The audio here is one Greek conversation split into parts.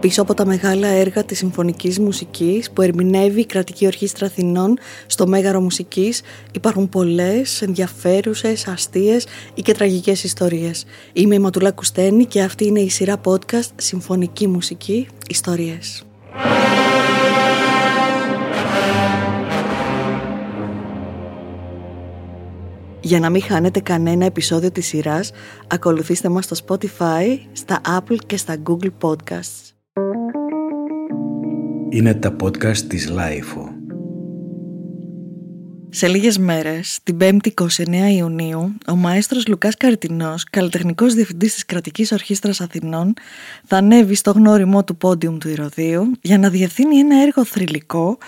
Πίσω από τα μεγάλα έργα της συμφωνικής μουσικής που ερμηνεύει η Κρατική Ορχήστρα Αθηνών στο Μέγαρο Μουσικής υπάρχουν πολλές ενδιαφέρουσες, αστείες ή και τραγικές ιστορίες. Είμαι η Ματουλά Κουστένη και αυτή είναι η σειρά podcast Συμφωνική Μουσική Ιστορίες. Για να μην χάνετε κανένα επεισόδιο της σειράς, ακολουθήστε μας στο Spotify, στα Apple και στα Google Podcasts. Είναι τα podcast της LiFO. Σε λίγες μέρες, την Πέμπτη 29 Ιουνίου, ο μαέστρος Λουκάς Καρυτινός, καλλιτεχνικός διευθυντής της Κρατικής Ορχήστρας Αθηνών, θα ανέβει στο γνώριμό του πόντιουμ του Ηρωδείου για να διευθύνει ένα έργο θρυλικό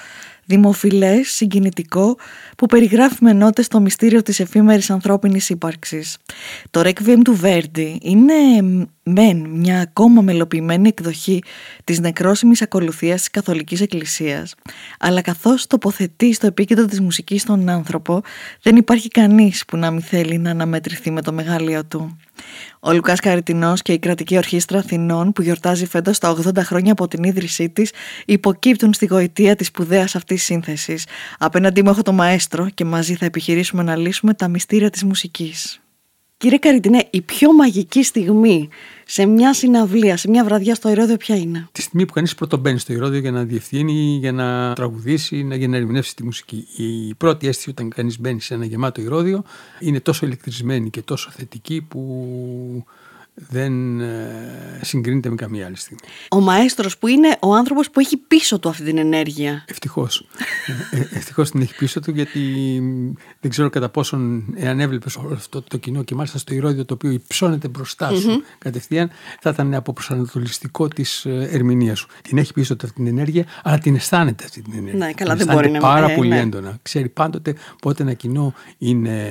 δημοφιλές, συγκινητικό, που περιγράφει με νότες το μυστήριο της εφήμερης ανθρώπινης ύπαρξης. Το Requiem του Βέρντι είναι μεν μια ακόμα μελοποιημένη εκδοχή της νεκρόσιμης ακολουθίας της Καθολικής Εκκλησίας, αλλά καθώς τοποθετεί στο επίκεντρο της μουσικής τον άνθρωπο, δεν υπάρχει κανείς που να μην θέλει να αναμετρηθεί με το μεγαλείο του. Ο Λουκάς Καριτινός και η Κρατική Ορχήστρα Αθηνών που γιορτάζει φέτος τα 80 χρόνια από την ίδρυσή της υποκύπτουν στη γοητεία της σπουδαίας αυτής σύνθεσης. Απέναντί μου έχω το μαέστρο και μαζί θα επιχειρήσουμε να λύσουμε τα μυστήρια της μουσικής. Κύριε Καριτινέ, η πιο μαγική στιγμή σε μια συναυλία, σε μια βραδιά στο Ηρώδιο, ποια είναι; Τη στιγμή που κανείς πρώτο μπαίνει στο Ηρώδιο για να διευθύνει, για να τραγουδήσει, για να ερμηνεύσει τη μουσική. Η πρώτη αίσθηση όταν κανείς μπαίνει σε ένα γεμάτο Ηρώδιο είναι τόσο ηλεκτρισμένη και τόσο θετική που δεν ε, συγκρίνεται με καμία άλλη στιγμή. Ο μαέστρος που είναι ο άνθρωπος που έχει πίσω του αυτή την ενέργεια. Ευτυχώς. ε, ε ευτυχώς την έχει πίσω του γιατί δεν ξέρω κατά πόσον εάν έβλεπες όλο αυτό το κοινό και μάλιστα στο ηρώδιο το οποίο υψώνεται μπροστά σου mm-hmm. κατευθείαν θα ήταν από προσανατολιστικό της ε, ερμηνείας σου. Την έχει πίσω του αυτή την ενέργεια αλλά την αισθάνεται αυτή την ενέργεια. Ναι, καλά, δεν μπορεί να πάρα πολύ ναι. έντονα. Ξέρει πάντοτε πότε ένα κοινό είναι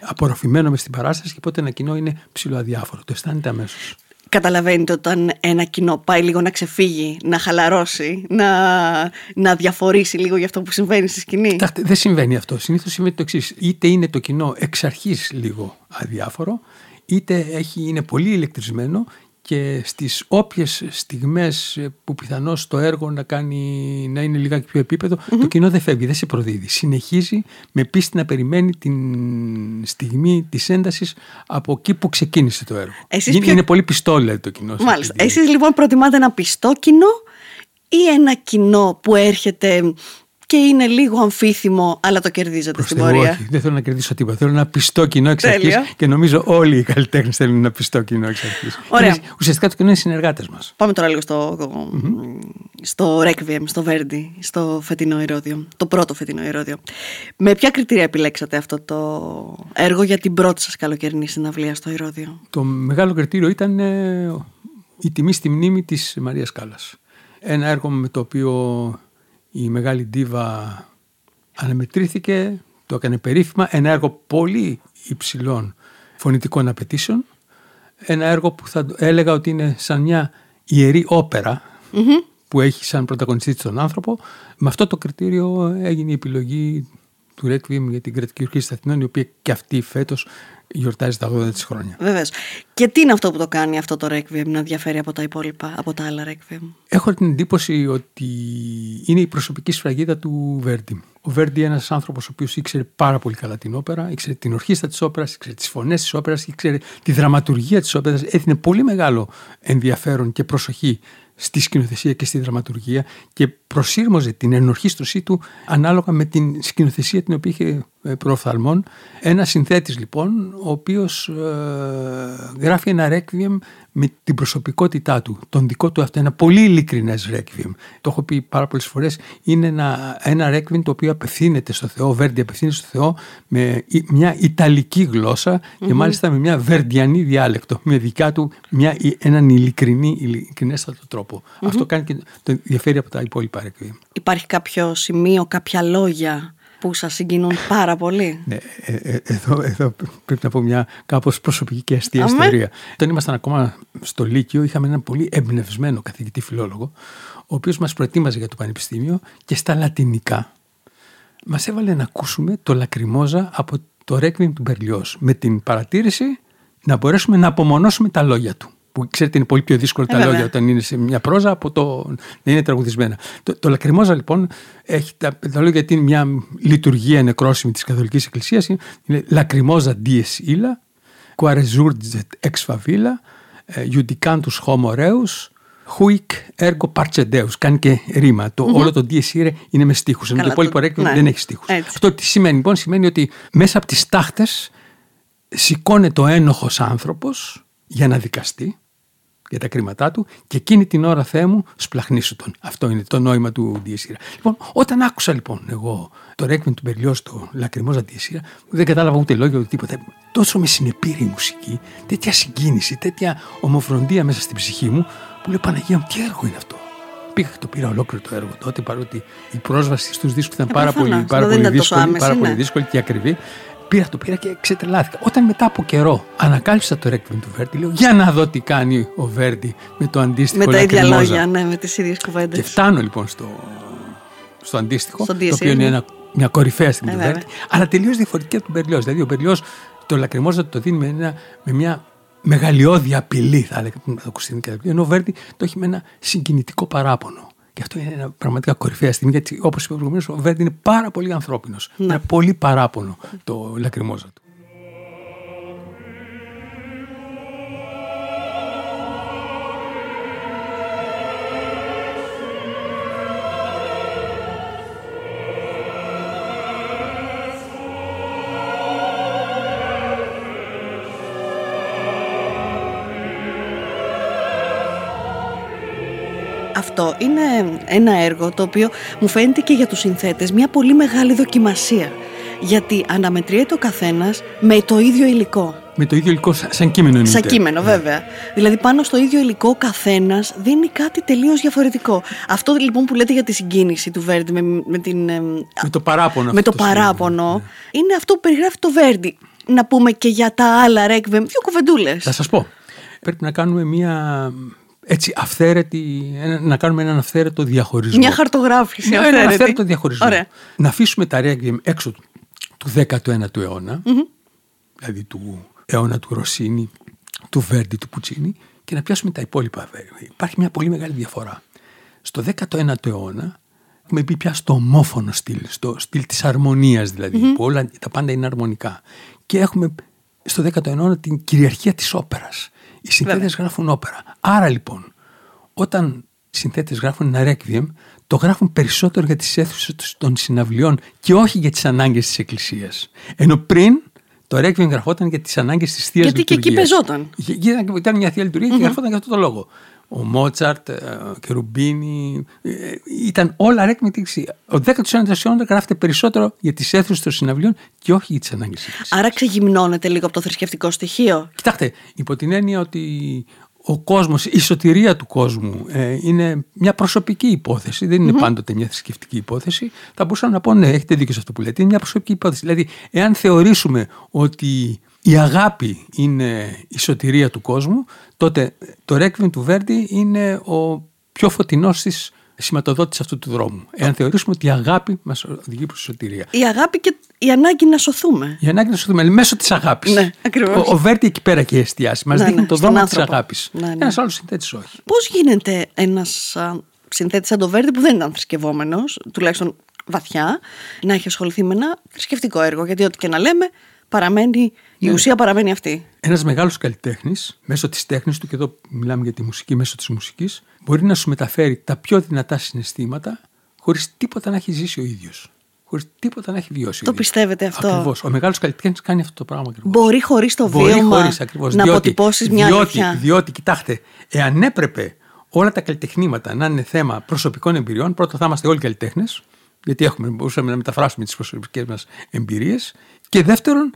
απορροφημένο μες στην παράσταση και πότε ένα κοινό είναι ψηλοαδιάφορο αισθάνεται αμέσως. Καταλαβαίνετε όταν ένα κοινό πάει λίγο να ξεφύγει, να χαλαρώσει, να, να διαφορήσει λίγο για αυτό που συμβαίνει στη σκηνή; Κοιτάξτε, δεν συμβαίνει αυτό. Συνήθως συμβαίνει το εξής. Είτε είναι το κοινό εξ αρχής λίγο αδιάφορο, είτε έχει, είναι πολύ ηλεκτρισμένο και στις όποιες στιγμές που πιθανώς το έργο να, κάνει, να είναι λιγάκι πιο επίπεδο το κοινό δεν φεύγει, δεν σε προδίδει. Συνεχίζει με πίστη να περιμένει την στιγμή της έντασης από εκεί που ξεκίνησε το έργο. Εσείς είναι, είναι πολύ πιστό δηλαδή το κοινό. Μάλιστα. Εσείς λοιπόν προτιμάτε ένα πιστό κοινό ή ένα κοινό που έρχεται και είναι λίγο αμφίθυμο, αλλά το κερδίζετε στην πορεία. Όχι, δεν θέλω να κερδίσω τίποτα. Θέλω ένα πιστό κοινό εξ αρχής και νομίζω όλοι οι καλλιτέχνες θέλουν ένα πιστό κοινό εξ αρχής. Ουσιαστικά το κοινό είναι συνεργάτες μας. Πάμε τώρα λίγο στο, στο Requiem, στο Verdi, στο φετινό ηρώδιο. Το πρώτο φετινό ηρώδιο. Με ποια κριτήρια επιλέξατε αυτό το έργο για την πρώτη σας καλοκαιρινή συναυλία στο ηρώδιο; Το μεγάλο κριτήριο ήταν ε, η τιμή στη μνήμη της Μαρίας Κάλλας. Ένα έργο με το οποίο η μεγάλη ντίβα αναμετρήθηκε, το έκανε περίφημα, ένα έργο πολύ υψηλών φωνητικών απαιτήσεων, ένα έργο που θα έλεγα ότι είναι σαν μια ιερή που έχει σαν πρωταγωνιστή τον άνθρωπο. Με αυτό το κριτήριο έγινε η επιλογή του Requiem για την κρατική ορχήστρα Αθηνών, η οποία και αυτή φέτος γιορτάζει τα 80 της χρόνια. Βεβαίως. Και τι είναι αυτό που το κάνει αυτό το Requiem να διαφέρει από τα υπόλοιπα, από τα άλλα Requiem; Έχω την εντύπωση ότι είναι η προσωπική σφραγίδα του Βέρντι. Ο Βέρντι είναι ένας άνθρωπος ο οποίος ήξερε πάρα πολύ καλά την όπερα, ήξερε την ορχήστρα της όπερας, ήξερε τις φωνές της όπερας, ήξερε τη δραματουργία της όπερας. Έδινε πολύ μεγάλο ενδιαφέρον και προσοχή στη σκηνοθεσία και στη δραματουργία και προσύρμοζε την ενορχίστρωσή του ανάλογα με την σκηνοθεσία την οποία είχε ε, προοφθαλμών. Ένα συνθέτης λοιπόν, ο οποίος ε, γράφει ένα ρέκβιεμ με την προσωπικότητά του, τον δικό του αυτό, ένα πολύ ειλικρινές ρέκβιεμ. Το έχω πει πάρα πολλές φορές, είναι ένα, ένα ρέκβιεμ το οποίο απευθύνεται στο Θεό, ο Βέρντι απευθύνεται στο Θεό με μια ιταλική και μάλιστα με μια βερντιανή διάλεκτο, με δικά του μια, έναν ειλικρινή, ειλικρινέστατο τρόπο. Αυτό κάνει και το διαφέρει από τα υπόλοιπα ρέκβιεμ. Υπάρχει κάποιο σημείο, κάποια λόγια που σας συγκινούν πάρα πολύ. Ναι, ε, ε, εδώ, εδώ πρέπει να πω μια κάπως προσωπική και αστεία ιστορία. Όταν ήμασταν ακόμα στο Λύκειο είχαμε έναν πολύ εμπνευσμένο καθηγητή φιλόλογο ο οποίος μας προετοίμαζε για το πανεπιστήμιο και στα λατινικά μας έβαλε να ακούσουμε το λακριμόζα από το Requiem του Μπερλιός με την παρατήρηση να μπορέσουμε να απομονώσουμε τα λόγια του. Που ξέρετε είναι πολύ πιο δύσκολο Ε, τα βέβαια. λόγια όταν είναι σε μια πρόζα από το να είναι τραγουδισμένα. Το, το Λακριμόζα λοιπόν έχει τα, τα λόγια γιατί είναι μια λειτουργία νεκρόσιμη της Καθολικής Εκκλησίας. Είναι, είναι Λακριμόζα dies illa, quare surget ex favilla, ε, judicantus homo reus, huic ergo parcedeus. Κάνει και ρήμα. Το, Όλο το dies irae είναι με στίχους. Ενώ το Καλά, υπόλοιπο το- ρέκβιεμ ναι. δεν έχει στίχους. Έτσι. Αυτό τι σημαίνει λοιπόν, σημαίνει ότι μέσα από τις τάχτες σηκώνεται ο ένοχος άνθρωπος για να δικαστεί για τα κρίματά του και εκείνη την ώρα Θεέ μου σπλαχνίσου τον. Αυτό είναι το νόημα του Διεσύρα. Λοιπόν, όταν άκουσα λοιπόν εγώ το ρέκμεν του Μπερλιό στο Λακριμόζα Διεσύρα, δεν κατάλαβα ούτε λόγια ούτε τίποτα. Τόσο με συνεπήρε η μουσική, τέτοια συγκίνηση, τέτοια ομοφροντία μέσα στην ψυχή μου, που λέω Παναγία μου, τι έργο είναι αυτό. Πήγα και το πήρα ολόκληρο το έργο τότε, παρότι η πρόσβαση στους δίσκους ήταν Ε, πάρα προφανώς, πολύ, πάρα δεν πολύ ήταν τόσο δύσκολη, άμεση, πάρα πολύ ναι. δύσκολη και ακριβή. Πήρα το πήρα και ξετρελάθηκα. Όταν μετά από καιρό ανακάλυψα το ρέκβιν του Βέρντι, λέω για να δω τι κάνει ο Βέρντι με το αντίστοιχο Με τα ίδια Λακριμόζα». λόγια, ναι, με τις ίδιες κουβέντες. Και φτάνω λοιπόν στο, στο αντίστοιχο, Στον το DSL, οποίο είναι ναι. ένα, μια κορυφαία στην Ε, του βέβαια. Βέρντι, αλλά τελείως διαφορετική από τον Μπερλιό. Δηλαδή, ο Μπερλιό το Λακριμόζα το δίνει με, ένα, με μια μεγαλειώδη απειλή, θα έλεγα, να το ακουστεί και ενώ ο Βέρντι το έχει με ένα συγκινητικό παράπονο. Και αυτό είναι ένα πραγματικά κορυφαία στιγμή, γιατί όπως είπα προηγουμένως, ο Βέρντι είναι πάρα πολύ ανθρώπινος. Ναι. Ένα πολύ παράπονο το Λακριμόζα του. Αυτό είναι ένα έργο το οποίο μου φαίνεται και για τους συνθέτες μια πολύ μεγάλη δοκιμασία. Γιατί αναμετριέται ο καθένας με το ίδιο υλικό. Με το ίδιο υλικό, σαν, σαν κείμενο εννοείται. Σαν κείμενο, βέβαια. Δηλαδή, πάνω στο ίδιο υλικό, ο καθένας δίνει κάτι τελείως διαφορετικό. Αυτό λοιπόν που λέτε για τη συγκίνηση του Βέρντι με, με, την, εμ, Με το παράπονο. με αυτό το σημαίνει. παράπονο, Ναι. είναι αυτό που περιγράφει το Βέρντι. Να πούμε και για τα άλλα ρέκβεμ, δύο κουβεντούλες. Θα σας πω. Πρέπει να κάνουμε μια έτσι αυθαίρετη, ένα- να κάνουμε έναν αυθαίρετο διαχωρισμό. Μια χαρτογράφηση. Μια- έναν αυθαίρετη. αυθαίρετο διαχωρισμό. Ωραία. Να αφήσουμε τα Requiem έξω του, του 19ου αιωνα δηλαδή του αιώνα του Ρωσίνη, του Βέρντι, του Πουτσίνη και να πιάσουμε τα υπόλοιπα. Υπάρχει μια πολύ μεγάλη διαφορά. Στο 19ο αιώνα έχουμε μπει πια στο ομόφωνο στυλ, στο στυλ της αρμονίας δηλαδή, που όλα τα πάντα είναι αρμονικά. Και έχουμε στο 19ο αιώνα την κυριαρχία της όπερας. Οι συνθέτες γράφουν όπερα. Άρα λοιπόν, όταν οι συνθέτες γράφουν ένα ρέκβιεμ, το γράφουν περισσότερο για τις αίθουσες των συναυλιών και όχι για τις ανάγκες της Εκκλησίας. Ενώ πριν το ρέκβιεμ γραφόταν για τις ανάγκες της Θείας Γιατί και εκεί Λειτουργίας. παίζονταν. Γε- γε- Ήταν μια θεία λειτουργία και γραφόταν για αυτό το λόγο. Ο Μότσαρτ, ε, ο Κερουμπίνη, ε, ήταν όλα ρέκβιεμ για την Εκκλησία. Ο 19ο αιώνας γράφεται περισσότερο για τις αίθουσες των συναυλιών και όχι για τις ανάγκες της Εκκλησίας. Άρα ξεγυμνώνεται λίγο από το θρησκευτικό στοιχείο. Κοιτάξτε, υπό την έννοια ότι ο κόσμος, η σωτηρία του κόσμου ε, είναι μια προσωπική υπόθεση, δεν είναι πάντοτε μια θρησκευτική υπόθεση, θα μπορούσα να πω ναι, έχετε δίκιο σε αυτό που λέτε, είναι μια προσωπική υπόθεση. Δηλαδή, εάν θεωρήσουμε ότι η αγάπη είναι η σωτηρία του κόσμου, τότε το Requiem του Βέρντι είναι ο πιο φωτεινός της σηματοδότης αυτού του δρόμου. Εάν θεωρήσουμε ότι η αγάπη μας οδηγεί προς τη σωτηρία. Η αγάπη και η ανάγκη να σωθούμε. Η ανάγκη να σωθούμε μέσω της αγάπης. Ναι, ακριβώς. Ο, ο Βέρτη εκεί πέρα και εστιάσει. Μας Ναι, δείχνει ναι, το στον δρόμο της άνθρωπο. αγάπης. Ναι, ναι. Ένας άλλος συνθέτης όχι. Πώς γίνεται ένας συνθέτης σαν το Βέρντι που δεν ήταν θρησκευόμενος, τουλάχιστον βαθιά, να έχει ασχοληθεί με ένα θρησκευτικό έργο; Γιατί ό,τι και να λέμε, παραμένει, η Ναι. ουσία παραμένει αυτή. Ένας μεγάλος καλλιτέχνης, μέσω της τέχνης του, και εδώ μιλάμε για τη μουσική, μέσω της μουσικής, μπορεί να σου μεταφέρει τα πιο δυνατά συναισθήματα χωρίς τίποτα να έχει ζήσει ο ίδιος. Χωρίς τίποτα να έχει βιώσει. Το πιστεύετε αυτό; Ακριβώς. Ο μεγάλος καλλιτέχνης κάνει αυτό το πράγμα ακριβώς. Μπορεί χωρίς το Μπορεί βίωμα χωρίς, ακριβώς, να διότι- αποτυπώσεις μια διότι, αλήθεια; Διότι, κοιτάξτε, εάν έπρεπε όλα τα καλλιτεχνήματα να είναι θέμα προσωπικών εμπειριών, πρώτα θα είμαστε όλοι καλλιτέχνες, γιατί έχουμε, μπορούσαμε να μεταφράσουμε τις προσωπικές μας εμπειρίες. Και δεύτερον,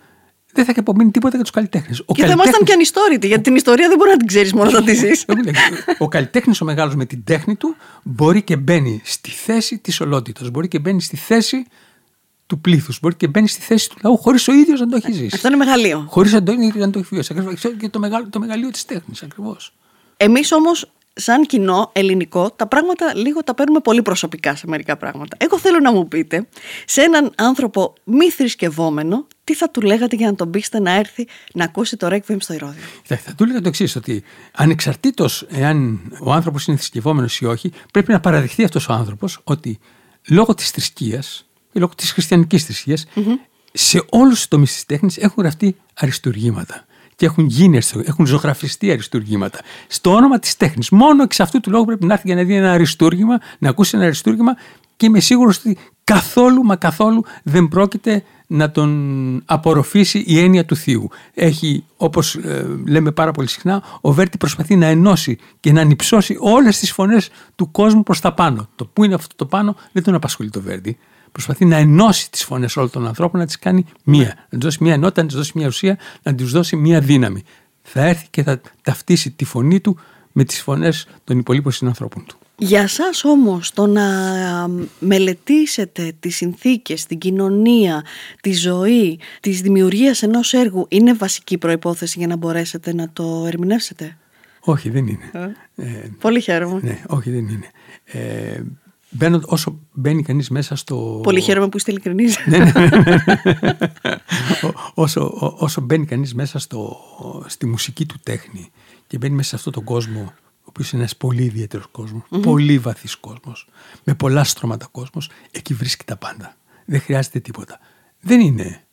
δεν θα έχει απομείνει τίποτα για τους καλλιτέχνες. Και θα ήμασταν και ανιστόρητοι, γιατί την ιστορία δεν μπορεί να την ξέρεις μόνο όταν τη ζεις. ο καλλιτέχνης ο μεγάλος με την τέχνη του μπορεί και μπαίνει στη θέση της ολότητας. Μπορεί και μπαίνει στη θέση του πλήθους. Μπορεί και μπαίνει στη θέση του λαού χωρίς ο ίδιος να το έχει ζήσει. Αυτό είναι μεγαλείο. Χωρίς να, το- να το έχει βιώσει. Ακριβώς. Και το, μεγαλείο, το μεγαλείο της τέχνης ακριβώς. Εμείς όμως, σαν κοινό ελληνικό, τα πράγματα λίγο τα παίρνουμε πολύ προσωπικά σε μερικά πράγματα. Εγώ θέλω να μου πείτε, σε έναν άνθρωπο μη θρησκευόμενο, τι θα του λέγατε για να τον πείσετε να έρθει να ακούσει το Requiem στο Ηρώδιο; Θα, θα του έλεγα το εξής, ότι ανεξαρτήτως εάν ο άνθρωπος είναι θρησκευόμενος ή όχι, πρέπει να παραδεχτεί αυτός ο άνθρωπος ότι λόγω της θρησκείας ή λόγω της χριστιανικής σε όλους τους τομείς της τέχνης έχουν γραφτεί αριστουργήματα. Και έχουν γίνει, έχουν ζωγραφιστεί αριστούργήματα. Στο όνομα της τέχνης. Μόνο εξ αυτού του λόγου πρέπει να έρθει για να δει ένα αριστούργημα, να ακούσει ένα αριστούργημα και είμαι σίγουρος ότι καθόλου μα καθόλου δεν πρόκειται να τον απορροφήσει η έννοια του θείου. Έχει, όπως ε, λέμε πάρα πολύ συχνά, ο Βέρτη προσπαθεί να ενώσει και να ανυψώσει όλες τις φωνές του κόσμου προς τα πάνω. Το που είναι αυτό το πάνω δεν τον απασχολεί το Βέρτη. Προσπαθεί να ενώσει τις φωνές όλων των ανθρώπων, να τις κάνει μία. Να τους δώσει μία ενότητα, να τους δώσει μία ουσία, να τους δώσει μία δύναμη. Θα έρθει και θα ταυτίσει τη φωνή του με τις φωνές των υπολείπων συνανθρώπων του. Για σας όμως το να μελετήσετε τις συνθήκες, την κοινωνία, τη ζωή, της δημιουργίας ενός έργου είναι βασική προϋπόθεση για να μπορέσετε να το ερμηνεύσετε; Όχι δεν είναι. Ε, Πολύ χαίρομαι. Ναι, όχι δεν είναι. Ε, μπαίνω, όσο μπαίνει κανείς μέσα στο... Πολύ χαίρομαι που είστε ειλικρινείς. ναι, ναι, ναι. όσο, όσο μπαίνει κανείς μέσα στο, στη μουσική του τέχνη και μπαίνει μέσα σε αυτόν τον κόσμο οποίος είναι ένας πολύ ιδιαίτερος κόσμος, mm-hmm. πολύ βαθύς κόσμος, με πολλά στρώματα κόσμος, εκεί βρίσκει τα πάντα. Δεν χρειάζεται τίποτα. Δεν είναι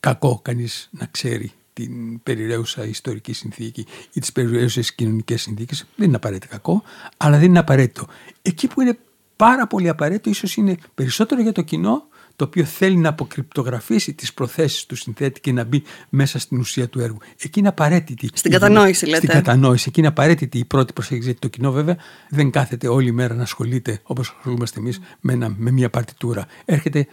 κακό κανείς να ξέρει την περιραίουσα ιστορική συνθήκη ή τις περιραίουσες κοινωνικές συνθήκες. Δεν είναι απαραίτητα κακό, αλλά δεν είναι απαραίτητο. Εκεί που είναι πάρα πολύ απαραίτητο, ίσως είναι περισσότερο για το κοινό το οποίο θέλει να αποκρυπτογραφήσει τις προθέσεις του συνθέτη και να μπει μέσα στην ουσία του έργου. Εκεί είναι απαραίτητη. Στην κατανόηση, λέτε. Στην κατανόηση. Εκεί είναι απαραίτητη η πρώτη προσέγγιση. Γιατί το κοινό, βέβαια, δεν κάθεται όλη μέρα να ασχολείται όπως ασχολούμαστε εμείς με, με μια παρτιτούρα. Έρχεται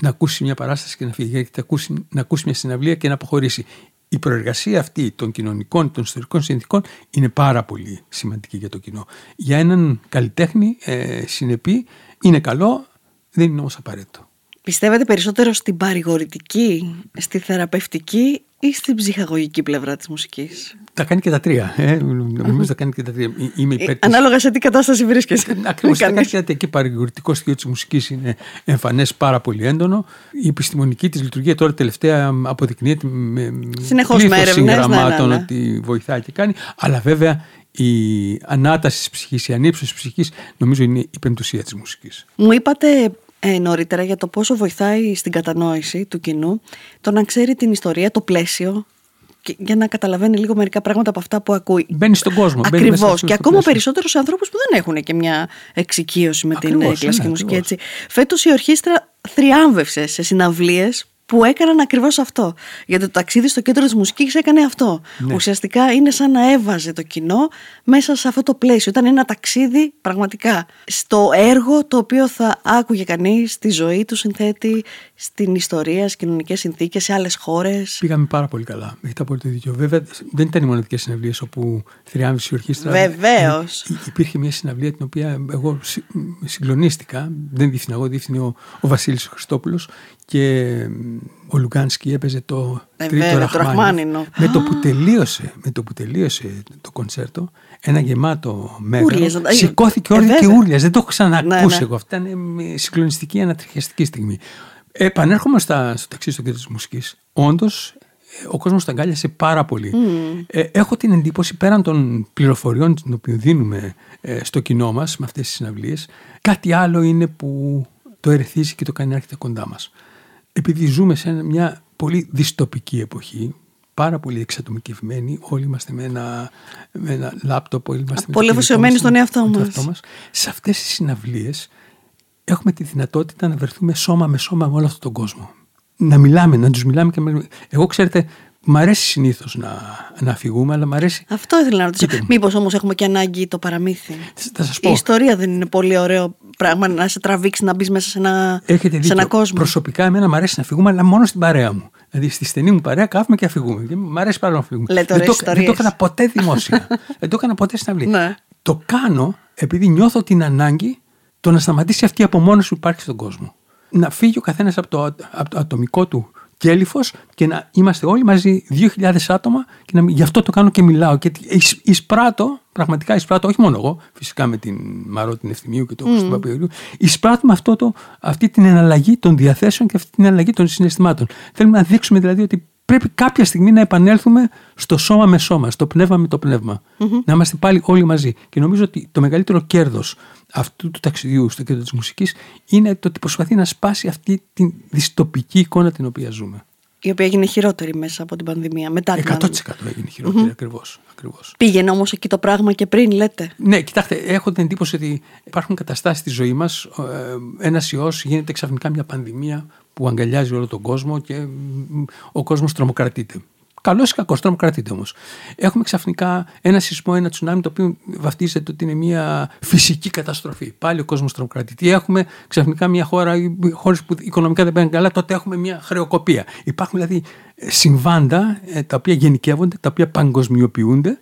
να ακούσει μια παράσταση και να φύγει. Έρχεται να ακούσει, να ακούσει μια συναυλία και να αποχωρήσει. Η προεργασία αυτή των κοινωνικών, των ιστορικών συνθήκων είναι πάρα πολύ σημαντική για το κοινό. Για έναν καλλιτέχνη ε, συνεπή είναι καλό, δεν είναι όμως απαραίτητο. Πιστεύετε περισσότερο στην παρηγορητική, στη θεραπευτική ή στην ψυχαγωγική πλευρά της μουσικής. Τα κάνει και τα τρία. Ε. Νομίζω τα κάνει και τα τρία. Είμαι υπέρ της... Ανάλογα σε τι κατάσταση βρίσκεσαι. Ακριβώς. τα κάνει και τα τρία. Και παρηγορητικό στοιχείο της μουσικής είναι εμφανές πάρα πολύ έντονο. Η επιστημονική της λειτουργία τώρα τελευταία αποδεικνύεται με Συνεχώς με συγγραμμάτων ναι, ναι, ναι. ότι βοηθάει και κάνει. Αλλά βέβαια η ανάταση της ψυχής, η ανύψωση της ψυχής νομίζω είναι η πεμπτουσία της μουσικής. Μου είπατε ε, νωρίτερα για το πόσο βοηθάει στην κατανόηση του κοινού το να ξέρει την ιστορία, το πλαίσιο για να καταλαβαίνει λίγο μερικά πράγματα από αυτά που ακούει. Μπαίνει στον κόσμο. Ακριβώς. Και ακόμα περισσότερο σε ανθρώπους που δεν έχουν και μια εξοικείωση με την ναι, κλασική μουσική. Φέτος η ορχήστρα θριάμβευσε σε συναυλίες που έκαναν ακριβώς αυτό. Γιατί το ταξίδι στο κέντρο της μουσικής έκανε αυτό. Ναι. Ουσιαστικά είναι σαν να έβαζε το κοινό μέσα σε αυτό το πλαίσιο. Ήταν ένα ταξίδι πραγματικά στο έργο το οποίο θα άκουγε κανείς στη ζωή του συνθέτη, στην ιστορία, στις κοινωνικές συνθήκες, σε άλλες χώρες. Πήγαμε πάρα πολύ καλά. Έχετε απόλυτο δίκιο. Βέβαια, δεν ήταν οι μοναδικές συναυλίες όπου θριάμβησε η ορχήστρα. Βεβαίως. Υπήρχε μια συναυλία την οποία εγώ συγκλονίστηκα. Δεν διεύθυνα εγώ, διεύθυνε ο, ο Βασίλης Χριστόπουλος και ο Λουγκάνσκι έπαιζε το ε, τρίτο ραχμάνινο. Με το, που τελείωσε, με το που τελείωσε το κονσέρτο, ένα γεμάτο μέγαρο, σηκώθηκε ε, και ούρλιαζε. Δεν το έχω ξανακούσει ναι, ναι. εγώ. Αυτά είναι μια συγκλονιστική ανατριχιαστική στιγμή. Επανέρχομαι στα, στο ταξίδι στο κέντρο της μουσικής. Όντως, ο κόσμος τα αγκάλιασε πάρα πολύ. Mm. Ε, έχω την εντύπωση πέραν των πληροφοριών την οποία δίνουμε ε, στο κοινό μας με αυτές τις συναυλίες, κάτι άλλο είναι που το ερεθίζει και το κάνει να έρχεται κοντά μας επειδή ζούμε σε μια πολύ δυστοπική εποχή, πάρα πολύ εξατομικευμένοι, όλοι είμαστε με ένα, με ένα λάπτοπ, όλοι είμαστε πολύ αφοσιωμένοι στον εαυτό μας. Σε αυτές τις συναυλίες έχουμε τη δυνατότητα να βρεθούμε σώμα με σώμα με όλο αυτόν τον κόσμο. Να μιλάμε, να τους μιλάμε. Και... Εγώ ξέρετε, Μ' αρέσει συνήθως να, να φυγούμε, αλλά μ' αρέσει. Αυτό ήθελα να ρωτήσω. Μήπως όμως έχουμε και ανάγκη το παραμύθι; Θα σας πω. Η ιστορία δεν είναι πολύ ωραίο πράγμα να σε τραβήξει να μπεις μέσα σε ένα, Έχετε σε ένα κόσμο. Προσωπικά, εμένα μου αρέσει να φυγούμε, αλλά μόνο στην παρέα μου. Δηλαδή στη στενή μου παρέα κάθομαι και αφηγούμε. Και μου αρέσει πάρα να φύγουμε. Λέτε δεν, το, δεν το έκανα ποτέ δημόσια. δεν το έκανα ποτέ στην αυλή. Ναι. Το κάνω επειδή νιώθω την ανάγκη το να σταματήσει αυτή η απομόνωση που υπάρχει στον κόσμο. Να φύγει ο καθένας από, το, από το ατομικό του κέλυφος και να είμαστε όλοι μαζί 2.000 άτομα και να, γι' αυτό το κάνω και μιλάω. Και εισπράττω, πραγματικά εισπράττω, όχι μόνο εγώ, φυσικά με την Μαρό την Ευθυμίου και τον mm. Παπαγιώργου, εισπράττουμε αυτό το, αυτή την εναλλαγή των διαθέσεων και αυτή την εναλλαγή των συναισθημάτων. Θέλουμε να δείξουμε δηλαδή ότι πρέπει κάποια στιγμή να επανέλθουμε στο σώμα με σώμα, στο πνεύμα με το πνευμα Να είμαστε πάλι όλοι μαζί. Και νομίζω ότι το μεγαλύτερο κέρδος αυτού του ταξιδιού στο κέντρο της μουσικής είναι το ότι προσπαθεί να σπάσει αυτή τη δυστοπική εικόνα την οποία ζούμε. Η οποία έγινε χειρότερη μέσα από την πανδημία. Μετά την 100% έγινε χειρότερη, mm-hmm. ακριβώς. Ακριβώς. Πήγαινε όμως εκεί το πράγμα και πριν, λέτε. Ναι, κοιτάξτε, έχω την εντύπωση ότι υπάρχουν καταστάσεις στη ζωή μας. Ε, Ένας ιός γίνεται ξαφνικά μια πανδημία που αγκαλιάζει όλο τον κόσμο και ο κόσμος τρομοκρατείται. Καλό ή κακός, τρομοκρατείται όμως. Έχουμε ξαφνικά ένα σεισμό, ένα τσουνάμι το οποίο βαφτίζεται ότι είναι μια φυσική καταστροφή. Πάλι ο κόσμος τρομοκρατείται. Έχουμε ξαφνικά μια χώρα, χώρες που οικονομικά δεν πάνε καλά, τότε έχουμε μια χρεοκοπία. Υπάρχουν δηλαδή συμβάντα ε, τα οποία γενικεύονται, τα οποία παγκοσμιοποιούνται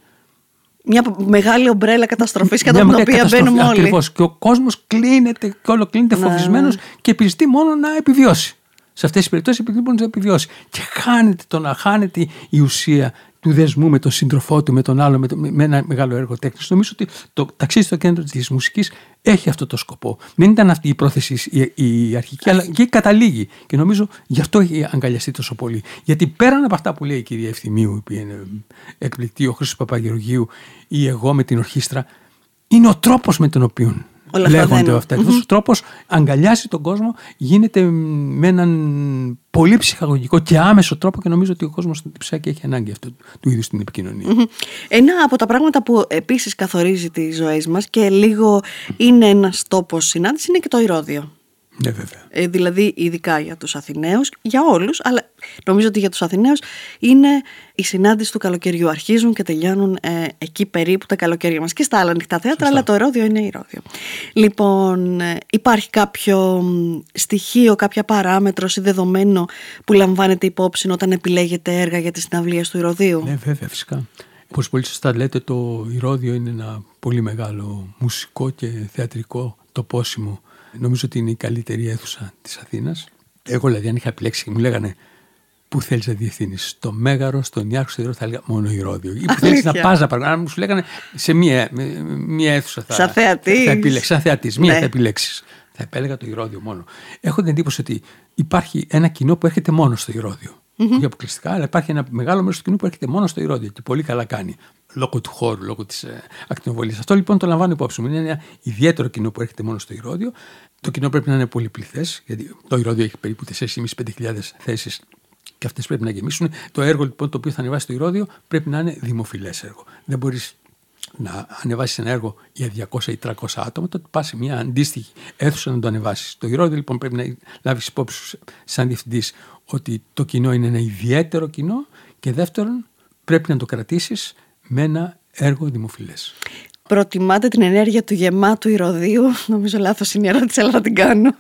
μια μεγάλη ομπρέλα καταστροφής κατά την οποία μπαίνουμε όλοι. Ακριβώς. Και ο κόσμος κλείνεται και όλο κλείνεται ναι. φοβισμένος και επιζητεί μόνο να επιβιώσει σε αυτές τις περιπτώσεις επειδή μπορεί να επιβιώσεις. Και χάνεται το να χάνεται η ουσία του δεσμού με τον σύντροφό του, με τον άλλο, με, το, με ένα μεγάλο έργο τέχνης. Νομίζω ότι το ταξίδι στο κέντρο της μουσικής έχει αυτό το σκοπό. Δεν ήταν αυτή η πρόθεση η, η αρχική, αλλά και καταλήγει. Και νομίζω γι' αυτό έχει αγκαλιαστεί τόσο πολύ. Γιατί πέραν από αυτά που λέει η κυρία Ευθυμίου, η οποία είναι εκπληκτή, ο Χρήστος Παπαγεωργίου ή εγώ με την ορχήστρα, είναι ο τρόπος με τον οποίο Όλα λέγονται αυτά. Mm-hmm. ο τρόπος αγκαλιάσει τον κόσμο, γίνεται με έναν πολύ ψυχαγωγικό και άμεσο τρόπο και νομίζω ότι ο κόσμος στην ψυχή έχει ανάγκη αυτού του είδους την επικοινωνία. Ένα από τα πράγματα που επίσης καθορίζει τις ζωές μας και λίγο είναι ένας τόπος συνάντησης είναι και το ηρώδιο. Ναι, βέβαια. Ε, δηλαδή, ειδικά για τους Αθηναίους, για όλους, αλλά νομίζω ότι για τους Αθηναίους είναι η συνάντηση του καλοκαιριού. Αρχίζουν και τελειώνουν ε, εκεί περίπου τα καλοκαίρια μας και στα άλλα ανοιχτά θέατρα, αλλά το ερόδιο είναι ερόδιο. Λοιπόν, ε, υπάρχει κάποιο στοιχείο, κάποια παράμετρο ή δεδομένο που λαμβάνετε υπόψη όταν επιλέγετε έργα για τι συναυλίε του Ηρωδίου; Ναι, βέβαια, φυσικά. Όπως πολύ σωστά λέτε, το Ηρώδιο είναι ένα πολύ μεγάλο μουσικό και θεατρικό τοπόσιμο Νομίζω ότι είναι η καλύτερη αίθουσα της Αθήνας. Εγώ δηλαδή, αν είχα επιλέξει και μου λέγανε Πού θέλεις να διευθύνεις, στο Μέγαρο, στον Ιάρχο, στο θα έλεγα μόνο Ηρώδιο. Ή που θέλεις να πας να πάρεις. Αν μου σου λέγανε σε μία, μία αίθουσα θα, σαν θεατής. θα επιλέξεις. Σαν θεατής, μία ναι. θα επιλέξεις. Θα επέλεγα το Ηρώδιο μόνο. Έχω την εντύπωση ότι υπάρχει ένα κοινό που έρχεται μόνο στο Ηρώδιο. Mm-hmm. Όχι αποκλειστικά, αλλά υπάρχει ένα μεγάλο μέρος του κοινού που έρχεται μόνο στο Ηρώδιο και πολύ καλά κάνει. Λόγω του χώρου, λόγω της ε, ακτινοβολίας. Αυτό λοιπόν το λαμβάνω υπόψη μου. Είναι ένα ιδιαίτερο κοινό που έρχεται μόνο στο Ηρώδιο. Το κοινό πρέπει να είναι πολυπληθέ, γιατί το Ηρώδιο έχει περίπου 4.500-5.000 θέσεις και αυτές πρέπει να γεμίσουν. Το έργο λοιπόν το οποίο θα ανεβάσει το Ηρώδιο πρέπει να είναι δημοφιλές έργο. Δεν μπορείς να ανεβάσεις ένα έργο για 200 ή 300 άτομα, τότε πας σε μια αντίστοιχη αίθουσα να το ανεβάσεις. Το Ηρώδιο λοιπόν πρέπει να λάβεις υπόψη σαν διευθυντής ότι το κοινό είναι ένα ιδιαίτερο κοινό και δεύτερον πρέπει να το κρατήσεις με ένα έργο δημοφιλές. Προτιμάτε την ενέργεια του γεμάτου ηρωδίου, νομίζω λάθος είναι η ερώτηση αλλά θα την κανω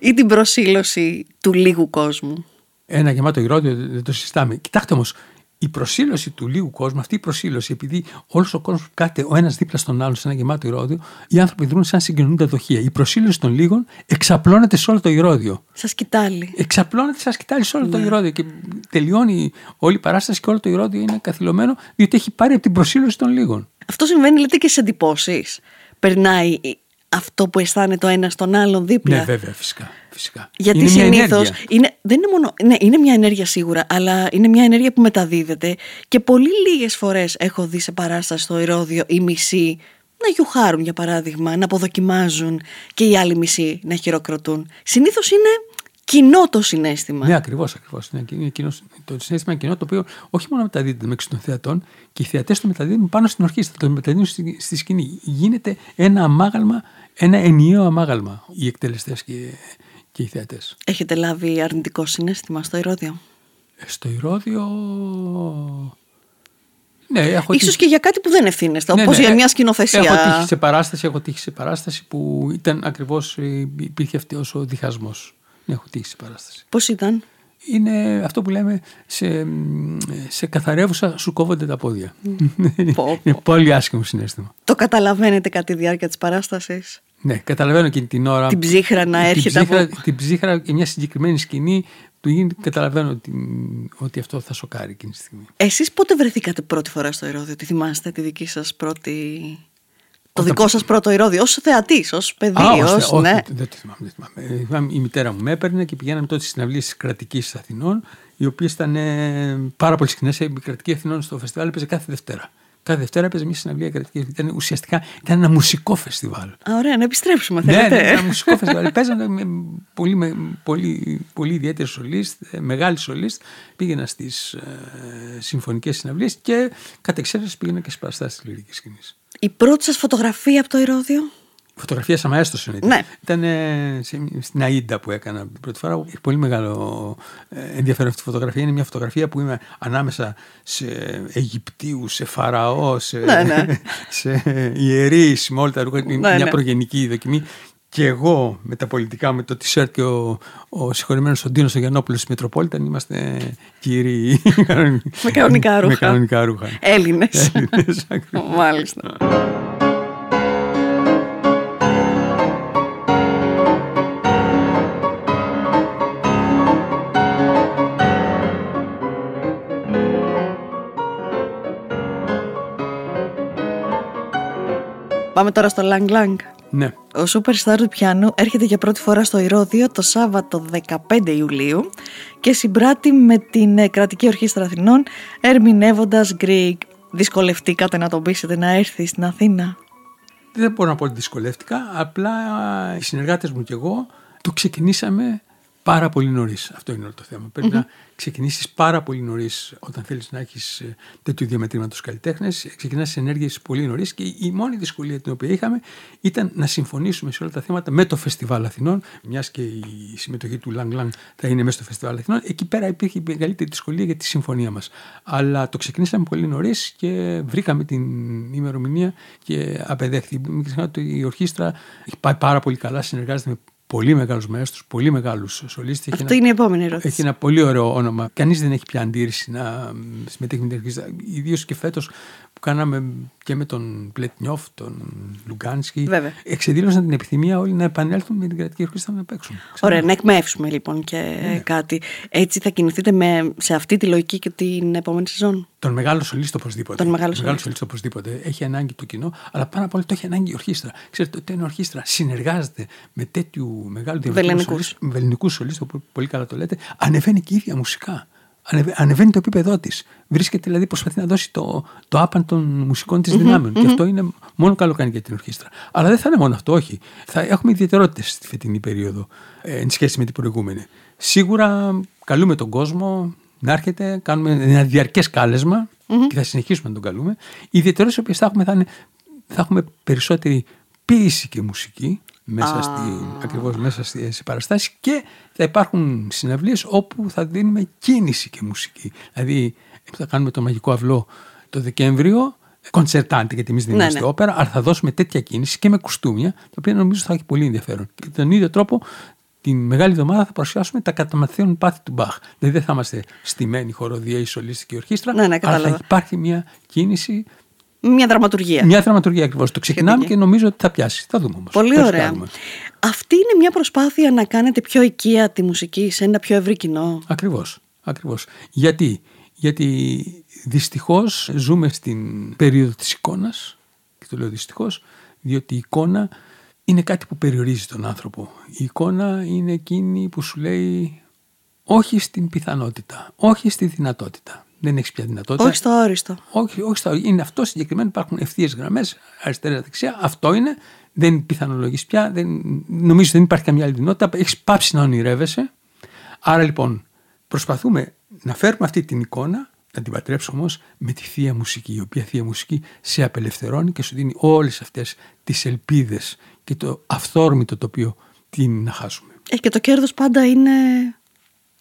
ή την προσήλωση του λίγου κόσμου; Ένα γεμάτο ηρώδιο δεν το συστάμε. Κοιτάξτε όμως, η προσήλωση του λίγου κόσμου, αυτή η προσήλωση, επειδή όλος ο κόσμος κάθεται ο ένας δίπλα στον άλλον σε ένα γεμάτο ηρώδιο, οι άνθρωποι δρούν σαν συγκοινωνούντα δοχεία. Η προσήλωση των λίγων εξαπλώνεται σε όλο το ηρώδιο. Σας κοιτάλει. Εξαπλώνεται, σας κοιτάλει σε όλο ναι. το ηρώδιο. Και τελειώνει όλη η παράσταση και όλο το ηρώδιο είναι καθυλωμένο, διότι έχει πάρει από την προσήλωση των λίγων. Αυτό συμβαίνει, λέτε, και σε εντυπώσει. Περνάει αυτό που αισθάνεται το ένας στον άλλον δίπλα. Ναι, βέβαια, φυσικά. φυσικά. Γιατί συνήθως. Είναι, δεν είναι μόνο. Ναι, είναι μια ενέργεια σίγουρα, αλλά είναι μια ενέργεια που μεταδίδεται. Και πολύ λίγες φορές έχω δει σε παράσταση στο Ηρώδιο η μισή να γιουχάρουν, για παράδειγμα, να αποδοκιμάζουν και οι άλλοι μισοί να χειροκροτούν. Συνήθως είναι κοινό το συνέστημα. Ναι, ακριβώς. Ακριβώς. Είναι το συνέστημα είναι κοινό το οποίο όχι μόνο μεταδίδεται μεταξύ των θεατών και οι θεατές το μεταδίδουν πάνω στην ορχήστρα, το μεταδίδουν στη, στη σκηνή. Γίνεται ένα αμάγαλμα, ένα ενιαίο αμάγαλμα οι εκτελεστές και, και οι θεατές. Έχετε λάβει αρνητικό συνέστημα στο Ηρώδιο; Ε, στο Ηρώδιο. Ναι, έχω Ίσως και για κάτι που δεν ευθύνεστε, ναι, όπως ναι, για μια σκηνοθεσία. Έχω τύχει σε παράσταση, έχω τύχει σε παράσταση που ήταν ακριβώς, ε, υπήρχε αυτός ο διχασμός. Έχω τύχει σε παράσταση. Πώς ήταν; Είναι αυτό που λέμε σε, σε καθαρεύουσα σου κόβονται τα πόδια. είναι πολύ άσχημο συνέστημα. Το καταλαβαίνετε κατά τη διάρκεια της παράστασης; Ναι, καταλαβαίνω και την ώρα. Την ψύχρα να έρχεται την ψύχρα, από. Την ψύχρα και μια συγκεκριμένη σκηνή του γίνει, καταλαβαίνω ότι, ότι αυτό θα σοκάρει εκείνη τη στιγμή. Εσείς πότε βρεθήκατε πρώτη φορά στο Ηρώδιο, τη θυμάστε τη δική σας πρώτη... Το δικό σας πρώτο Ηρώδιο, ως θεατής, ως παιδί, Α, ως... όχι, ναι. δεν το θυμάμαι. Δεν θυμάμαι. Ε, θυμάμαι, Η μητέρα μου με έπαιρνε και πηγαίναμε τότε στις συναυλίες της κρατικής Αθηνών, οι οποίες ήταν ε, πάρα πολύ συχνές. Η κρατική Αθηνών στο φεστιβάλ έπαιζε κάθε Δευτέρα. Κάθε Δευτέρα έπαιζε μια συναυλία κρατική. Ήταν ουσιαστικά ήταν ένα μουσικό φεστιβάλ. Α, ωραία, να επιστρέψουμε, Ναι, θέλετε. ναι, ένα μουσικό φεστιβάλ. Παίζανε με πολύ, με, πολύ, πολύ ιδιαίτερη σολίστ, ε, μεγάλη σολίστ. Πήγαινα στις ε, συμφωνικές συναυλίες και κατ' εξαίρεση πήγαινα και στι παραστάσει τη λυρική σκηνής. Η πρώτη σας φωτογραφία από το Ηρώδιο; Φωτογραφία σαν μαέστρος εννοείται. Ναι. Ήταν ε, σε- στην Αΐντα που έκανα την πρώτη φορά. Έχει πολύ μεγάλο ε, ενδιαφέρον αυτή η φωτογραφία. Είναι μια φωτογραφία που είμαι ανάμεσα σε Αιγυπτίου, σε Φαραώ, σε, Ναι, ναι. σε ιερείς, με όλα τα ρούχα. Είναι Ναι, μια ναι. προγενική δοκιμή. Και εγώ με τα πολιτικά, με το t-shirt και ο, ο συγχωρημένος ο Ντίνος ο Γιαννόπουλο της Μητροπόληταν, είμαστε κύριοι. Με κανονικά με ρούχα. κανονικά ρούχα. Έλληνες. Έλληνες, ακριβώς. Μάλιστα. Πάμε τώρα στο Lang Lang. ναι. Ο superstar του πιάνου έρχεται για πρώτη φορά στο Ηρώδιο το Σάββατο 15 Ιουλίου και συμπράττει με την ε, Κρατική Ορχήστρα Αθηνών ερμηνεύοντας Greek. Δυσκολευτήκατε να τον πείσετε να έρθει στην Αθήνα; Δεν μπορώ να πω ότι δυσκολεύτηκα. Απλά οι συνεργάτες μου και εγώ το ξεκινήσαμε πάρα πολύ νωρίς. Αυτό είναι όλο το θέμα. Πρέπει να ξεκινήσεις πάρα πολύ νωρίς όταν θέλεις να έχεις τέτοιου διαμετρήματος καλλιτέχνες. Ξεκινάς τι ενέργειες πολύ νωρίς και η μόνη δυσκολία την οποία είχαμε ήταν να συμφωνήσουμε σε όλα τα θέματα με το Φεστιβάλ Αθηνών. Μιας και η συμμετοχή του Λαγ Λαγ θα είναι μέσα στο Φεστιβάλ Αθηνών. Εκεί πέρα υπήρχε η μεγαλύτερη δυσκολία για τη συμφωνία μας. Αλλά το ξεκινήσαμε πολύ νωρίς και βρήκαμε την ημερομηνία και απεδέχθη. Μην ξεχνάτε ότι η ορχήστρα έχει πάει πάρα πολύ καλά, συνεργάζεται με πολύ μεγάλους μέστρου, πολύ μεγάλους σολίστες. Αυτό είναι η επόμενη ερώτηση. Έχει ένα πολύ ωραίο όνομα. Κανείς δεν έχει πια αντίρρηση να συμμετέχει με την ορχήστρα. Ιδίως και φέτος που κάναμε και με τον Πλετνιόφ, τον Λουγκάνσκι. Βέβαια. Εξεδήλωσαν την επιθυμία όλοι να επανέλθουν με την κρατική ορχήστρα να παίξουν. Ωραία, να εκμεύσουμε λοιπόν και Ναι. κάτι. Έτσι θα κινηθείτε με, σε αυτή τη λογική και την επόμενη σεζόν; Τον μεγάλο σολίστο οπωσδήποτε. Τον μεγάλο σολίστο σολίστο. οπωσδήποτε. Έχει ανάγκη το κοινό, αλλά πάνω απ' όλα το έχει ανάγκη η ορχήστρα. Ξέρετε, όταν η ορχήστρα συνεργάζεται με τέτοιου μεγάλου Βελληνικούς. βεληνικού σολίστε, που πολύ καλά το λέτε, ανεβαίνει και η ίδια μουσικά. Ανεβα- Ανεβαίνει το επίπεδό της. Βρίσκεται δηλαδή, προσπαθεί να δώσει το, το άπαν των μουσικών της δυναμεων Και αυτό είναι μόνο καλό κάνει για την ορχήστρα. Αλλά δεν θα είναι μόνο αυτό, όχι. Θα έχουμε ιδιαιτερότητες στη φετινή περίοδο ε, εν σχέση με την προηγούμενη. Σίγουρα καλούμε τον κόσμο να έρχεται, κάνουμε ένα διαρκές κάλεσμα και θα συνεχίσουμε να τον καλούμε. Οι ιδιαιτερότητες που θα έχουμε θα, είναι, θα έχουμε περισσότερη ποίηση και μουσική μέσα, στη, ακριβώς μέσα στη, σε παραστάσεις και θα υπάρχουν συναυλίες όπου θα δίνουμε κίνηση και μουσική. Δηλαδή θα κάνουμε το μαγικό αυλό το Δεκέμβριο, κονσερτάντε γιατί εμείς δεν Ναι, είμαστε ναι. όπερα, αλλά θα δώσουμε τέτοια κίνηση και με κουστούμια, τα οποία νομίζω θα έχει πολύ ενδιαφέρον. Και τον ίδιο τρόπο την μεγάλη εβδομάδα θα παρουσιάσουμε τα καταμαθαίων πάθη του Μπαχ. Δηλαδή δεν θα είμαστε στημένοι χοροδία ή σολίστη και ορχήστρα, Ναι, ναι, αλλά θα κατάλαβα. υπάρχει μια κίνηση Μια δραματουργία. μια δραματουργία ακριβώς. Το ξεκινάμε Σχετική. και νομίζω ότι θα πιάσει. Θα δούμε όμως. Πολύ ωραία. Αυτή είναι μια προσπάθεια να κάνετε πιο οικία τη μουσική σε ένα πιο ευρύ κοινό. Ακριβώς. Ακριβώς. Γιατί, Γιατί δυστυχώς ζούμε στην περίοδο της εικόνας. Και το λέω δυστυχώς, διότι η εικόνα είναι κάτι που περιορίζει τον άνθρωπο. Η εικόνα είναι εκείνη που σου λέει όχι στην πιθανότητα, όχι στη δυνατότητα. Δεν έχεις πια δυνατότητα. Όχι στο όριστο. Όχι, όχι στο, είναι αυτό συγκεκριμένο. Υπάρχουν ευθείες γραμμές, αριστερά-δεξιά. Αυτό είναι. Δεν πιθανολογείς πια. Δεν, νομίζω δεν υπάρχει καμιά άλλη δυνατότητα. Έχεις πάψει να ονειρεύεσαι. Άρα λοιπόν προσπαθούμε να φέρουμε αυτή την εικόνα, να την πατρέψουμε όμως με τη θεία μουσική, η οποία θεία μουσική σε απελευθερώνει και σου δίνει όλες αυτές τις ελπίδες και το αυθόρμητο το οποίο την να χάσουμε. Ε, και το κέρδος πάντα είναι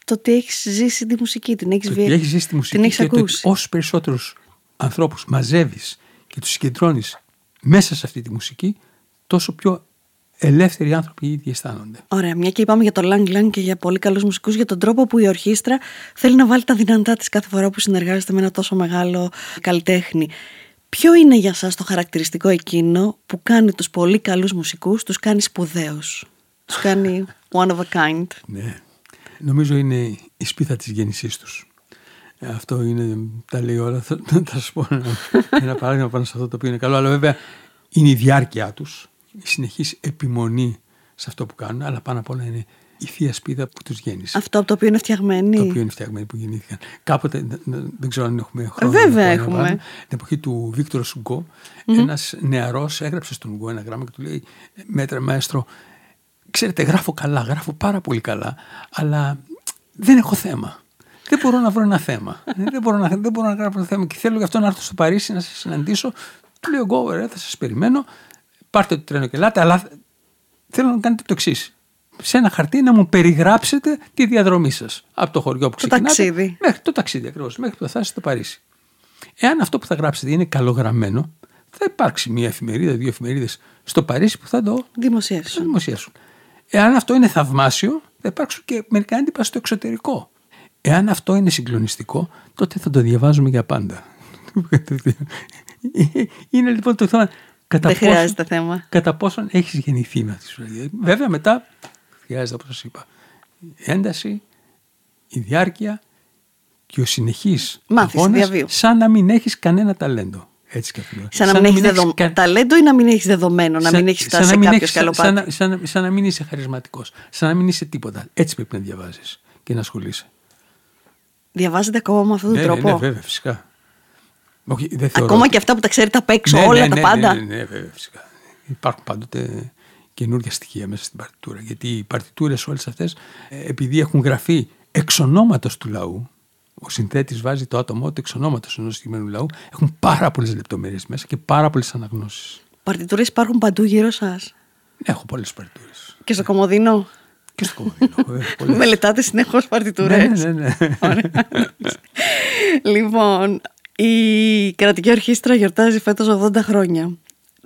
το ότι έχεις ζήσει τη μουσική, την έχεις Το βγει. ότι έχεις ζήσει τη μουσική την έχεις και το ότι ακούσει. όσους περισσότερους ανθρώπους μαζεύεις και τους συγκεντρώνεις μέσα σε αυτή τη μουσική, τόσο πιο ελεύθεροι άνθρωποι οι ίδιοι αισθάνονται. Ωραία, μια και είπαμε για το Lang Lang και για πολύ καλούς μουσικούς, για τον τρόπο που η ορχήστρα θέλει να βάλει τα δυνατά της κάθε φορά που συνεργάζεται με ένα τόσο μεγάλο καλλιτέχνη. Ποιο είναι για σας το χαρακτηριστικό εκείνο που κάνει τους πολύ καλούς μουσικούς, τους κάνει σπουδαίους, τους κάνει one of a kind. Ναι. Νομίζω είναι η σπίθα της γέννησής τους. Ε, αυτό είναι, τα λέει όλα. Θα, θα σα πω ένα, ένα παράδειγμα πάνω σε αυτό το οποίο είναι καλό. Αλλά βέβαια είναι η διάρκεια τους, η συνεχής επιμονή σε αυτό που κάνουν, αλλά πάνω απ' όλα είναι η θεία σπίδα που τους γέννησε. Αυτό από το οποίο είναι φτιαγμένοι. Το οποίο είναι φτιαγμένοι που γεννήθηκαν. Κάποτε, δεν ξέρω αν έχουμε χρόνο. Βέβαια έχουμε. Την εποχή του Βίκτορο Σουγκό, mm-hmm. ένας νεαρός έγραψε στον Ουγγό ένα γράμμα και του λέει: Μέτρα, μαέστρο, ξέρετε, γράφω καλά, γράφω πάρα πολύ καλά, αλλά δεν έχω θέμα. Δεν μπορώ να βρω ένα θέμα. δεν, μπορώ να, δεν μπορώ να γράψω ένα θέμα και θέλω γι' αυτό να έρθω στο Παρίσι να σας συναντήσω. Του λέω: Εγώ, θα σας περιμένω. Πάρτε το τρένο και ελάτε, αλλά θέλω να κάνετε το εξής σε ένα χαρτί να μου περιγράψετε τη διαδρομή σας. Από το χωριό που ξεκινάτε. Το ταξίδι. Μέχρι το ταξίδι ακριβώς. Μέχρι που θα φτάσετε στο Παρίσι. Εάν αυτό που θα γράψετε είναι καλογραμμένο, θα υπάρξει μια εφημερίδα, δύο εφημερίδες στο Παρίσι που θα το δημοσιεύσουν. Θα δημοσιεύσουν. Εάν αυτό είναι θαυμάσιο, θα υπάρξουν και μερικά έντυπα στο εξωτερικό. Εάν αυτό είναι συγκλονιστικό, τότε θα το διαβάζουμε για πάντα. είναι λοιπόν το θέμα Κατά Δεν πόσον, χρειάζεται θέμα. Κατά πόσον έχεις γεννηθεί με αυτή τη Βέβαια μετά χρειάζεται όπως σας είπα η ένταση, η διάρκεια και ο συνεχής αγώνας σαν να μην έχεις κανένα ταλέντο. Έτσι και Σαν, σαν να μην έχεις δεδο... κα... ταλέντο ή να μην έχεις δεδομένο, να μην έχεις φτάσει σε κάποιος καλό σαν, σαν, σαν, σαν, να μην είσαι χαρισματικός, σαν να μην είσαι τίποτα. Έτσι πρέπει να διαβάζεις και να ασχολείσαι. Διαβάζετε ακόμα με αυτόν τον ναι, τρόπο; Ναι, ναι, βέβαια, φυσικά. Όχι, δεν θεωρώ... Ακόμα και αυτά που τα ξέρετε απ' έξω, ναι, όλα ναι, τα ναι, πάντα. Ναι, ναι, ναι, βέβαια, φυσικά. Υπάρχουν πάντοτε καινούργια στοιχεία μέσα στην παρτιτούρα. Γιατί οι παρτιτούρες όλες αυτές, ε, επειδή έχουν γραφεί εξ ονόματος του λαού, ο συνθέτης βάζει το άτομό του εξ ονόματος ενός συγκεκριμένου λαού, έχουν πάρα πολλές λεπτομέρειες μέσα και πάρα πολλές αναγνώσεις. Παρτιτούρε υπάρχουν παντού γύρω σας; Έχω πολλές παρτιτούρε. Και στο κομμωδίνο; Και στο κομμωδίνο. Μελετάτε συνεχώς παρτιτούρε. Ναι, ναι, ναι. λοιπόν, η κρατική ορχήστρα γιορτάζει φέτος 80 χρόνια.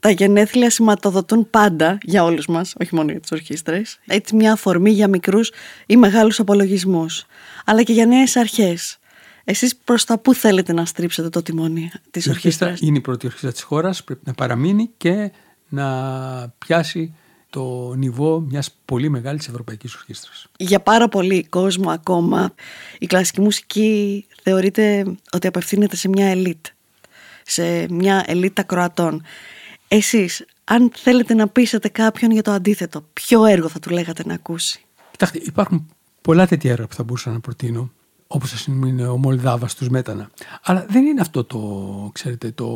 Τα γενέθλια σηματοδοτούν πάντα για όλους μας, όχι μόνο για τις ορχήστρες, έτσι μια αφορμή για μικρούς ή μεγάλους απολογισμούς, αλλά και για νέες αρχές. Εσείς προς τα πού θέλετε να στρίψετε το τιμόνι της η ορχήστρας. Είναι η πρώτη ορχήστρα της χώρας, πρέπει να παραμείνει και να πιάσει το νιβό μιας πολύ μεγάλης ευρωπαϊκής ορχήστρας. Για πάρα πολύ κόσμο ακόμα η κλασική μουσική θεωρείται ότι απευθύνεται σε μια ελίτ, σε μια ελίτ ακροατών. Εσείς, αν θέλετε να πείσετε κάποιον για το αντίθετο, ποιο έργο θα του λέγατε να ακούσει; Κοιτάξτε, υπάρχουν πολλά τέτοια έργα που θα μπορούσα να προτείνω όπως ας είναι ο Μολδάβας τους Μέτανα. Αλλά δεν είναι αυτό το, ξέρετε, το...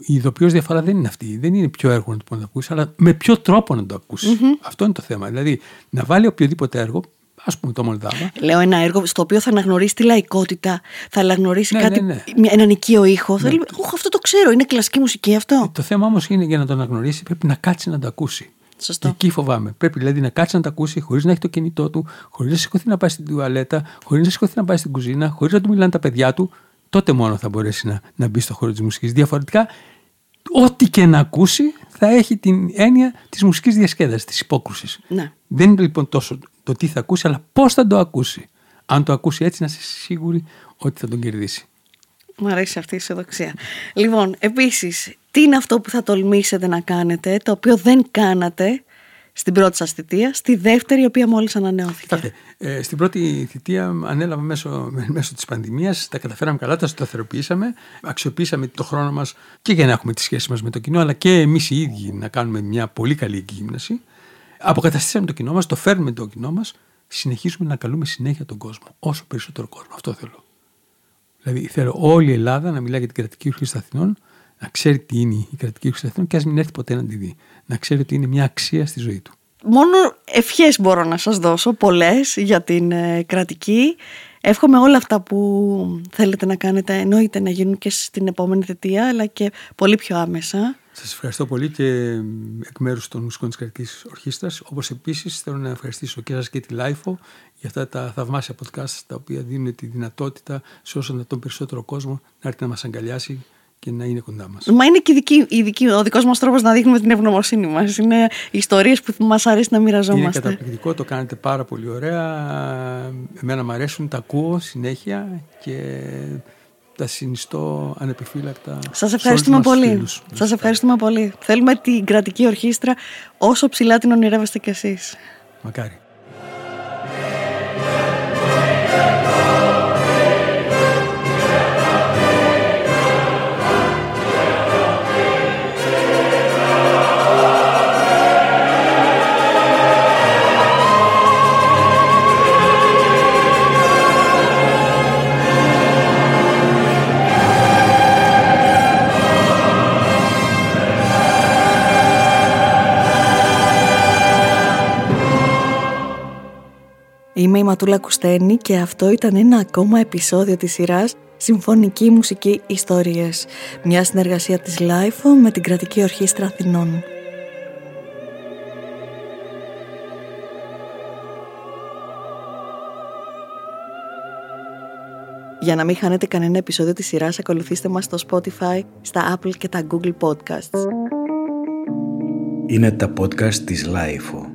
η ειδοποιώς διαφορά δεν είναι αυτή. Δεν είναι ποιο έργο να το να ακούσεις, αλλά με ποιο τρόπο να το ακούσεις. Αυτό είναι το θέμα. Δηλαδή, να βάλει οποιοδήποτε έργο, ας πούμε το Μολδάβα. Λέω ένα έργο στο οποίο θα αναγνωρίσει τη λαϊκότητα, θα αναγνωρίσει ναι, κάτι, ναι, ναι. έναν οικείο ήχο. Ναι. Θα λέει, αυτό το ξέρω, είναι κλασική μουσική αυτό. Ε, το θέμα όμως είναι για να το αναγνωρίσει πρέπει να κάτσει να το ακούσει. Σωστό. Εκεί φοβάμαι. Πρέπει δηλαδή να κάτσει να τα ακούσει χωρίς να έχει το κινητό του, χωρίς να σηκωθεί να πάει στην τουαλέτα, χωρίς να σηκωθεί να πάει στην κουζίνα, χωρίς να του μιλάνε τα παιδιά του. Τότε μόνο θα μπορέσει να, να μπει στο χώρο της μουσικής. Διαφορετικά, ό,τι και να ακούσει θα έχει την έννοια της μουσικής διασκέδασης, της υπόκρουσης. Ναι. Δεν είναι λοιπόν τόσο το τι θα ακούσει, αλλά πώς θα το ακούσει. Αν το ακούσει έτσι, να είσαι σίγουρη ότι θα τον κερδίσει. Μου αρέσει αυτή η αισιοδοξία. Λοιπόν, επίσης, τι είναι αυτό που θα τολμήσετε να κάνετε, το οποίο δεν κάνατε στην πρώτη σας θητεία, στη δεύτερη, η οποία μόλις ανανεώθηκε; Ε, στην πρώτη θητεία ανέλαβα μέσω, μέσω της πανδημίας, τα καταφέραμε καλά, τα σταθεροποιήσαμε, αξιοποιήσαμε το χρόνο μας και για να έχουμε τη σχέση μας με το κοινό, αλλά και εμείς οι ίδιοι να κάνουμε μια πολύ καλή εκγύμναση. Αποκαταστήσαμε το κοινό μας, το φέρνουμε το κοινό μας, συνεχίζουμε να καλούμε συνέχεια τον κόσμο. Όσο περισσότερο κόσμο. Αυτό θέλω. Δηλαδή θέλω όλη η Ελλάδα να μιλάει για την κρατική ορχήστρα Αθηνών, να ξέρει τι είναι η κρατική ορχήστρα Αθηνών και ας μην έρθει ποτέ να τη δει. Να ξέρει ότι είναι μια αξία στη ζωή του. Μόνο ευχές μπορώ να σας δώσω, πολλές για την ε, κρατική. Εύχομαι όλα αυτά που θέλετε να κάνετε εννοείται να γίνουν και στην επόμενη θητεία αλλά και πολύ πιο άμεσα. Σας ευχαριστώ πολύ και εκ μέρους των μουσικών της Κρατικής Ορχήστρας. Όπως επίσης θέλω να ευχαριστήσω και σας και τη LiFO για αυτά τα θαυμάσια podcast τα οποία δίνουν τη δυνατότητα σε όσο να τον περισσότερο κόσμο να έρθει να μας αγκαλιάσει και να είναι κοντά μας. Μα είναι και δική, η δική, ο δικός μας τρόπος να δείχνουμε την ευγνωμοσύνη μας. Είναι ιστορίες που μας αρέσει να μοιραζόμαστε. Είναι καταπληκτικό, το κάνετε πάρα πολύ ωραία. Εμένα μου αρέσουν, τα ακούω συνέχεια και τα συνιστώ ανεπιφύλακτα. Σας ευχαριστούμε πολύ. Σας ευχαριστούμε πολύ. Θέλουμε την κρατική ορχήστρα όσο ψηλά την ονειρεύεστε κι εσείς. Μακάρι. Είμαι η Ματούλα Κουστένη και αυτό ήταν ένα ακόμα επεισόδιο της σειράς Συμφωνική Μουσική Ιστορίες, μια συνεργασία της LIFO με την Κρατική Ορχήστρα Αθηνών. Για να μην χάνετε κανένα επεισόδιο της σειράς, ακολουθήστε μας στο Spotify, στα Apple και τα Google Podcasts. Είναι τα podcast της LIFO.